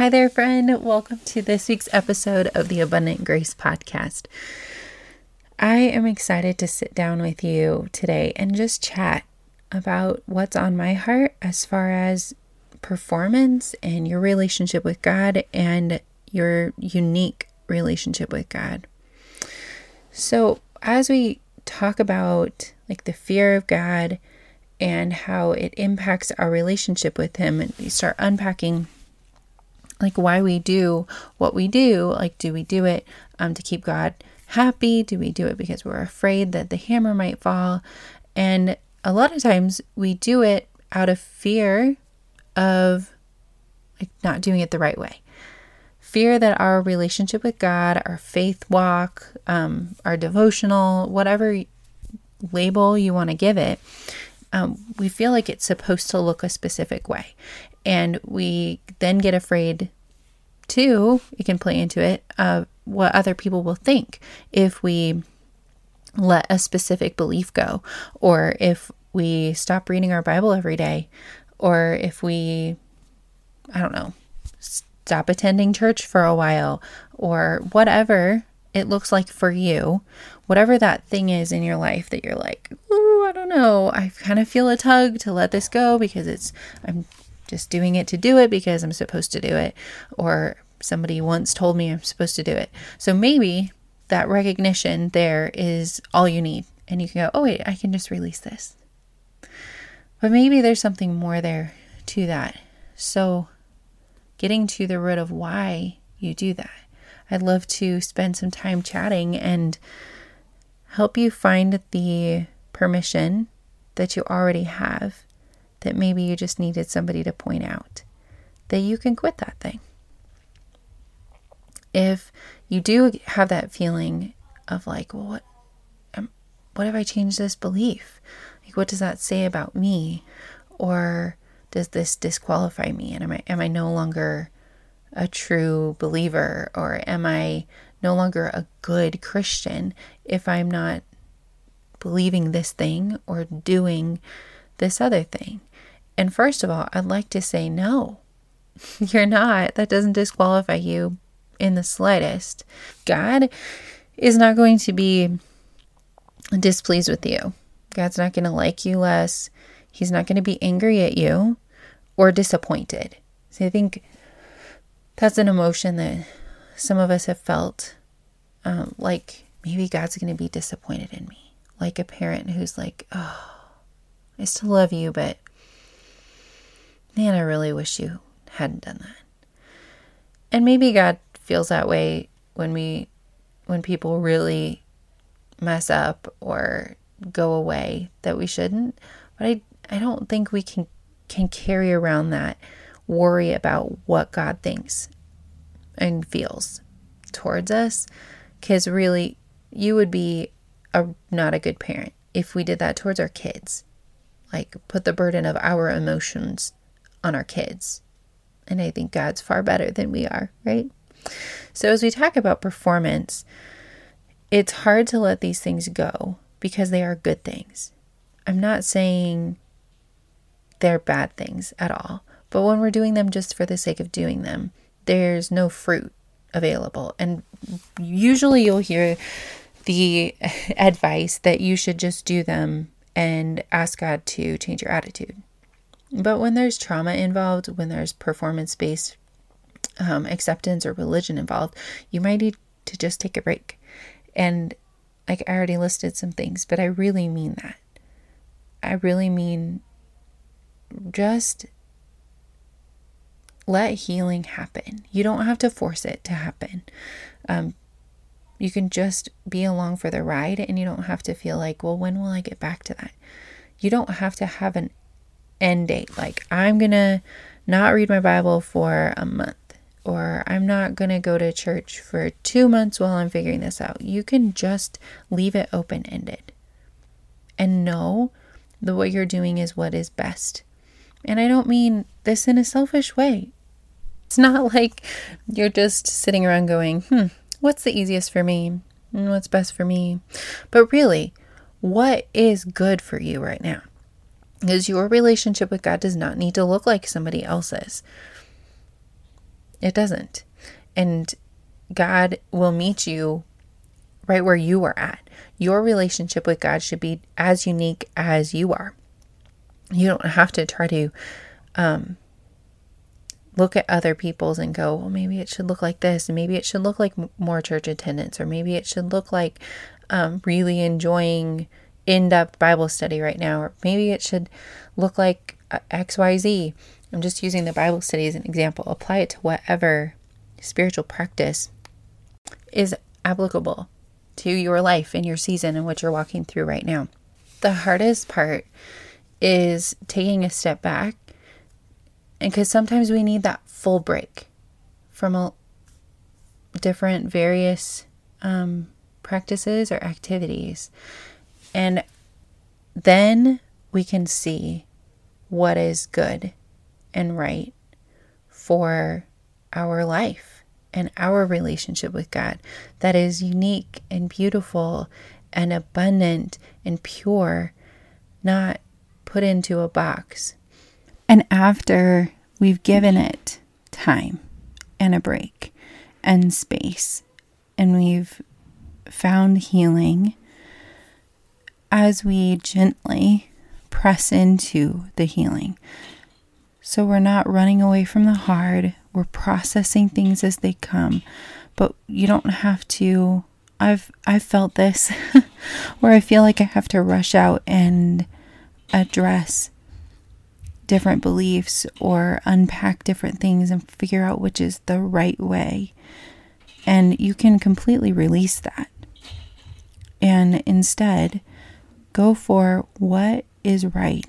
Hi there, friend. Welcome to this week's episode of the Abundant Grace Podcast. I am excited to sit down with you today and just chat about what's on my heart as far as performance and your relationship with God and your unique relationship with God. So, as we talk about like the fear of God and how it impacts our relationship with Him, and we start unpacking like why we do what we do. Like, do we do it um, to keep God happy? Do we do it because we're afraid that the hammer might fall? And a lot of times we do it out of fear of like not doing it the right way. Fear that our relationship with God, our faith walk, um, our devotional, whatever label you want to give it, um, we feel like it's supposed to look a specific way. And we then get afraid too, it can play into it, uh, what other people will think if we let a specific belief go, or if we stop reading our Bible every day, or if we, I don't know, stop attending church for a while, or whatever it looks like for you, whatever that thing is in your life that you're like, ooh, I don't know, I kind of feel a tug to let this go because it's, I'm just doing it to do it because I'm supposed to do it, or somebody once told me I'm supposed to do it. So maybe that recognition there is all you need. And you can go, oh, wait, I can just release this. But maybe there's something more there to that. So getting to the root of why you do that. I'd love to spend some time chatting and help you find the permission that you already have that maybe you just needed somebody to point out that you can quit that thing. If you do have that feeling of like, well, what, um, what if I change this belief? Like, what does that say about me? Or does this disqualify me? And am I, am I no longer a true believer? Or am I no longer a good Christian if I'm not believing this thing or doing this other thing? And first of all, I'd like to say no, you're not. That doesn't disqualify you in the slightest. God is not going to be displeased with you. God's not going to like you less. He's not going to be angry at you or disappointed. So I think that's an emotion that some of us have felt um, like maybe God's going to be disappointed in me. Like a parent who's like, oh, I still love you, but man, I really wish you hadn't done that. And maybe God feels that way when we when people really mess up or go away that we shouldn't. But I I don't think we can can carry around that worry about what God thinks and feels towards us cuz really you would be a not a good parent if we did that towards our kids. Like put the burden of our emotions on our kids. And I think God's far better than we are, right? So as we talk about performance, it's hard to let these things go because they are good things. I'm not saying they're bad things at all, but when we're doing them just for the sake of doing them, there's no fruit available. And usually you'll hear the advice that you should just do them and ask God to change your attitude. But when there's trauma involved, when there's performance based um, acceptance or religion involved, you might need to just take a break. And like I already listed some things, but I really mean that. I really mean just let healing happen. You don't have to force it to happen. Um, you can just be along for the ride and you don't have to feel like, well, when will I get back to that? You don't have to have an end date. Like, I'm going to not read my Bible for a month or I'm not going to go to church for two months while I'm figuring this out. You can just leave it open ended and know that what you're doing is what is best. And I don't mean this in a selfish way. It's not like you're just sitting around going, hmm, what's the easiest for me? What's best for me? But really, what is good for you right now? Because your relationship with God does not need to look like somebody else's. It doesn't. And God will meet you right where you are at. Your relationship with God should be as unique as you are. You don't have to try to um, look at other people's and go, well, maybe it should look like this, and maybe it should look like more church attendance, or maybe it should look like um, really enjoying in depth Bible study right now, or maybe it should look like uh, XYZ. I'm just using the Bible study as an example. Apply it to whatever spiritual practice is applicable to your life and your season and what you're walking through right now. The hardest part is taking a step back, and because sometimes we need that full break from a different various um, practices or activities. And then we can see what is good and right for our life and our relationship with God that is unique and beautiful and abundant and pure, not put into a box. And after we've given it time and a break and space, and we've found healing as we gently press into the healing. So we're not running away from the hard, we're processing things as they come. But you don't have to I've I've felt this where I feel like I have to rush out and address different beliefs or unpack different things and figure out which is the right way. And you can completely release that. And instead, go for what is right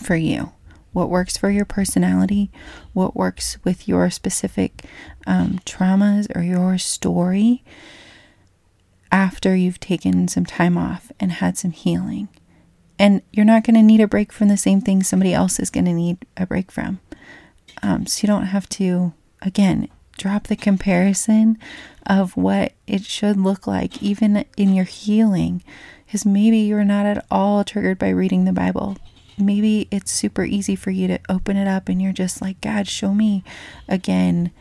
for you, what works for your personality, what works with your specific um, traumas or your story after you've taken some time off and had some healing. And you're not going to need a break from the same thing somebody else is going to need a break from. Um, so you don't have to, again, drop the comparison of what it should look like, even in your healing. Because maybe you're not at all triggered by reading the Bible. Maybe it's super easy for you to open it up and you're just like, God, show me again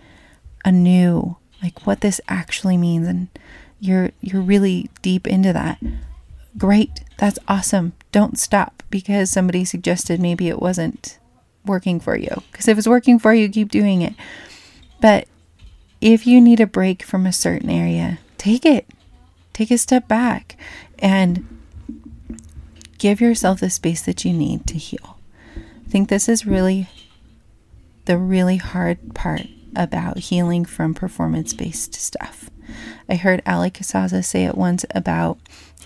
anew, like what this actually means. And you're you're really deep into that. Great. That's awesome. Don't stop because somebody suggested maybe it wasn't working for you. Because if it's working for you, keep doing it. But if you need a break from a certain area, take it. Take a step back and give yourself the space that you need to heal. I think this is really the really hard part about healing from performance based stuff. I heard Allie Casazza say it once about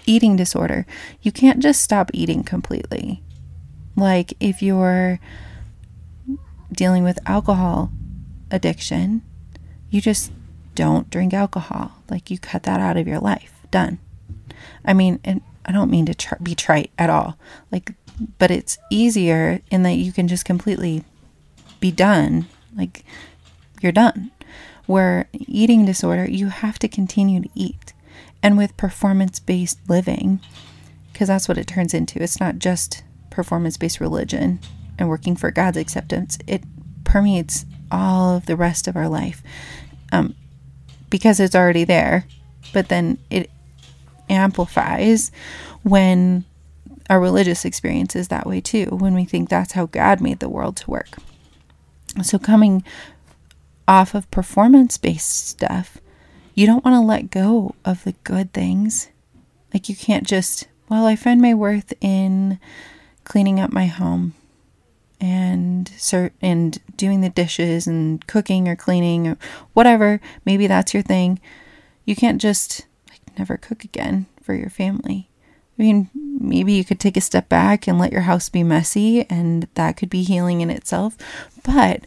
eating disorder. You can't just stop eating completely. Like if you're dealing with alcohol addiction, you just don't drink alcohol. Like you cut that out of your life. Done. I mean, and I don't mean to tr- be trite at all. Like, but it's easier in that you can just completely be done. Like, you're done. Where eating disorder, you have to continue to eat. And with performance based living, because that's what it turns into, it's not just performance based religion and working for God's acceptance, it permeates all of the rest of our life um, because it's already there. But then it amplifies when our religious experience is that way too, when we think that's how God made the world to work. So, coming off of performance based stuff, you don't want to let go of the good things. Like, you can't just, well, I find my worth in cleaning up my home and cert- and doing the dishes and cooking or cleaning or whatever maybe that's your thing you can't just like never cook again for your family i mean maybe you could take a step back and let your house be messy and that could be healing in itself but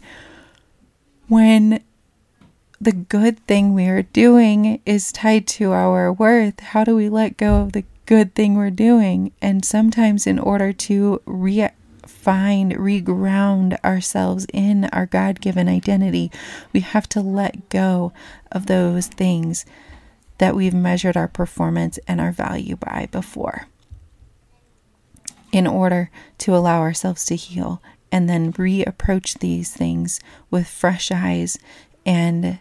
when the good thing we are doing is tied to our worth, how do we let go of the good thing we're doing? And sometimes, in order to re find, reground ourselves in our God given identity, we have to let go of those things that we've measured our performance and our value by before in order to allow ourselves to heal and then reapproach these things with fresh eyes and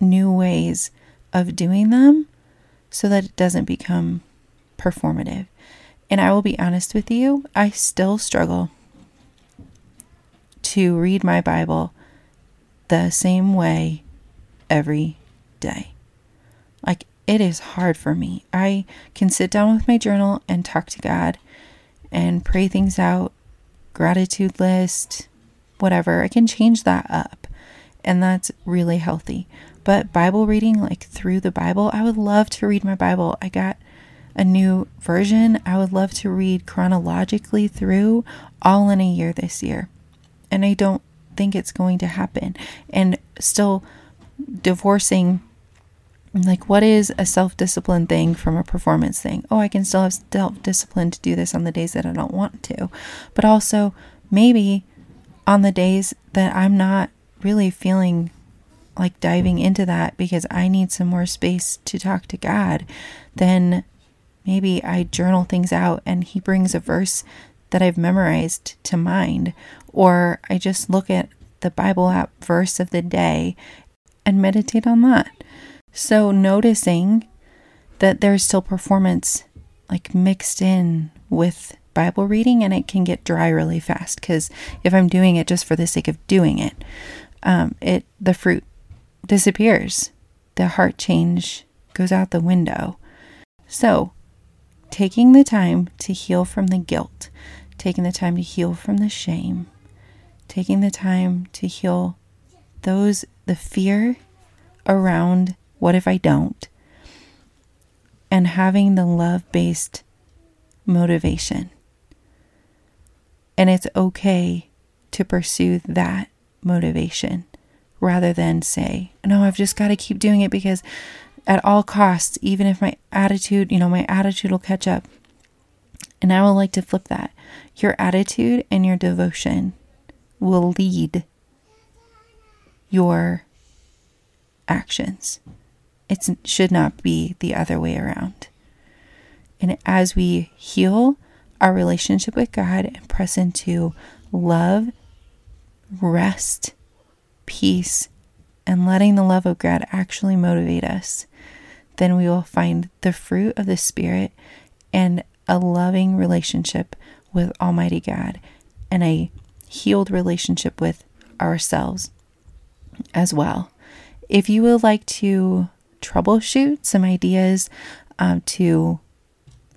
new ways of doing them so that it doesn't become performative. And I will be honest with you, I still struggle to read my Bible the same way every day. Like it is hard for me. I can sit down with my journal and talk to God and pray things out, gratitude list, whatever. I can change that up, and that's really healthy. But Bible reading, like through the Bible, I would love to read my Bible. I got a new version. I would love to read chronologically through all in a year this year. And I don't think it's going to happen. And still divorcing like what is a self-discipline thing from a performance thing oh i can still have self-discipline to do this on the days that i don't want to but also maybe on the days that i'm not really feeling like diving into that because i need some more space to talk to god then maybe i journal things out and he brings a verse that i've memorized to mind or i just look at the bible app verse of the day and meditate on that so noticing that there's still performance like mixed in with Bible reading and it can get dry really fast because if I'm doing it just for the sake of doing it, um, it the fruit disappears. The heart change goes out the window. So taking the time to heal from the guilt, taking the time to heal from the shame, taking the time to heal those the fear around what if I don't? And having the love based motivation. And it's okay to pursue that motivation rather than say, no, I've just got to keep doing it because at all costs, even if my attitude, you know, my attitude will catch up. And I would like to flip that. Your attitude and your devotion will lead your actions. It should not be the other way around. And as we heal our relationship with God and press into love, rest, peace, and letting the love of God actually motivate us, then we will find the fruit of the Spirit and a loving relationship with Almighty God and a healed relationship with ourselves as well. If you would like to troubleshoot, some ideas um, to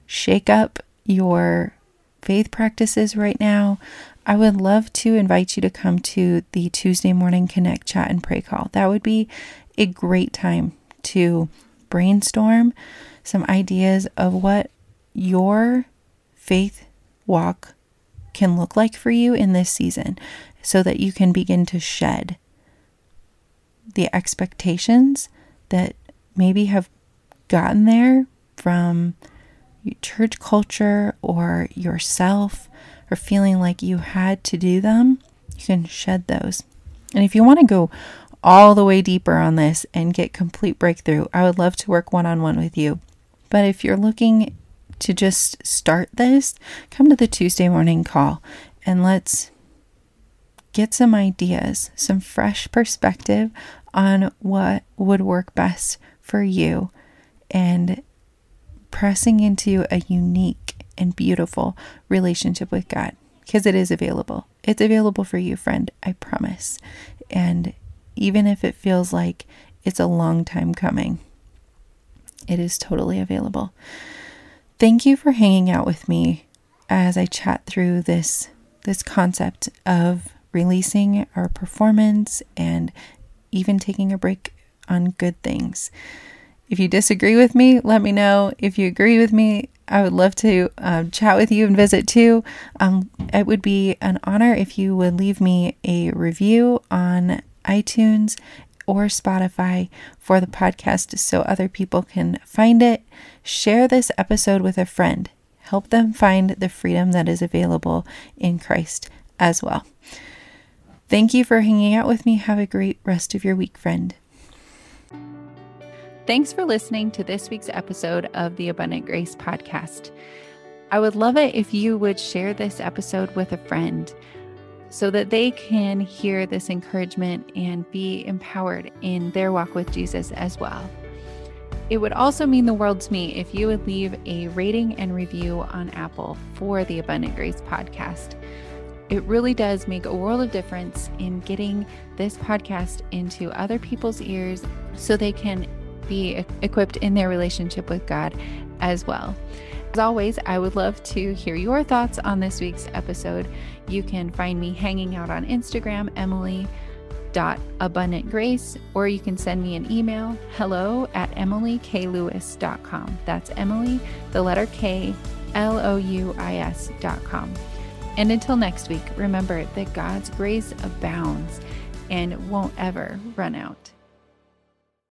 shake up your faith practices right now, I would love to invite you to come to the Tuesday morning Connect Chat and Pray call. That would be a great time to brainstorm some ideas of what your faith walk can look like for you in this season so that you can begin to shed the expectations that maybe have gotten there from church culture or yourself or feeling like you had to do them, you can shed those. And if you want to go all the way deeper on this and get complete breakthrough, I would love to work one on one with you. But if you're looking to just start this, come to the Tuesday morning call and let's get some ideas, some fresh perspective on what would work best for you and pressing into a unique and beautiful relationship with God because it is available. It's available for you, friend, I promise. And even if it feels like it's a long time coming, it is totally available. Thank you for hanging out with me as I chat through this this concept of releasing our performance and even taking a break on good things. If you disagree with me, let me know. If you agree with me, I would love to um, chat with you and visit too. Um, it would be an honor if you would leave me a review on iTunes or Spotify for the podcast so other people can find it. Share this episode with a friend. Help them find the freedom that is available in Christ as well. Thank you for hanging out with me. Have a great rest of your week, friend. Thanks for listening to this week's episode of the Abundant Grace Podcast. I would love it if you would share this episode with a friend so that they can hear this encouragement and be empowered in their walk with Jesus as well. It would also mean the world to me if you would leave a rating and review on Apple for the Abundant Grace podcast. It really does make a world of difference in getting this podcast into other people's ears so they can be equipped in their relationship with God as well. As always, I would love to hear your thoughts on this week's episode. You can find me hanging out on Instagram, Emily dot abundant grace or you can send me an email hello at emilyklouis.com that's emily the letter k l-o-u-i-s dot com. And until next week remember that god's grace abounds and won't ever run out